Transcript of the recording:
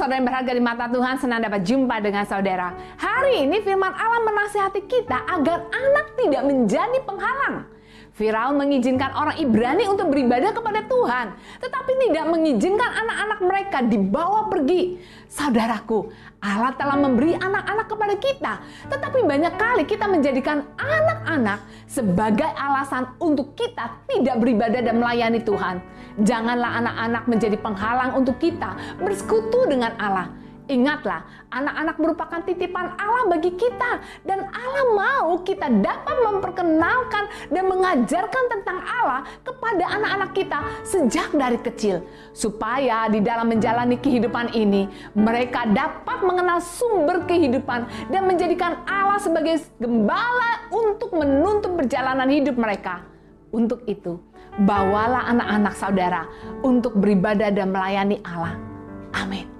Saudara yang berharga di mata Tuhan, senang dapat jumpa dengan saudara. Hari ini firman Allah menasihati kita agar anak tidak menjadi penghalang. Firaun mengizinkan orang Ibrani untuk beribadah kepada Tuhan, tetapi tidak mengizinkan anak-anak mereka dibawa pergi. Saudaraku, Allah telah memberi anak-anak kepada kita, tetapi banyak kali kita menjadikan anak-anak sebagai alasan untuk kita tidak beribadah dan melayani Tuhan. Janganlah anak-anak menjadi penghalang untuk kita bersekutu dengan Allah. Ingatlah, anak-anak merupakan titipan Allah bagi kita, dan Allah mau kita dapat memperkenalkan dan mengajarkan tentang Allah kepada anak-anak kita sejak dari kecil, supaya di dalam menjalani kehidupan ini mereka dapat mengenal sumber kehidupan dan menjadikan Allah sebagai gembala untuk menuntun perjalanan hidup mereka. Untuk itu, bawalah anak-anak saudara untuk beribadah dan melayani Allah. Amin.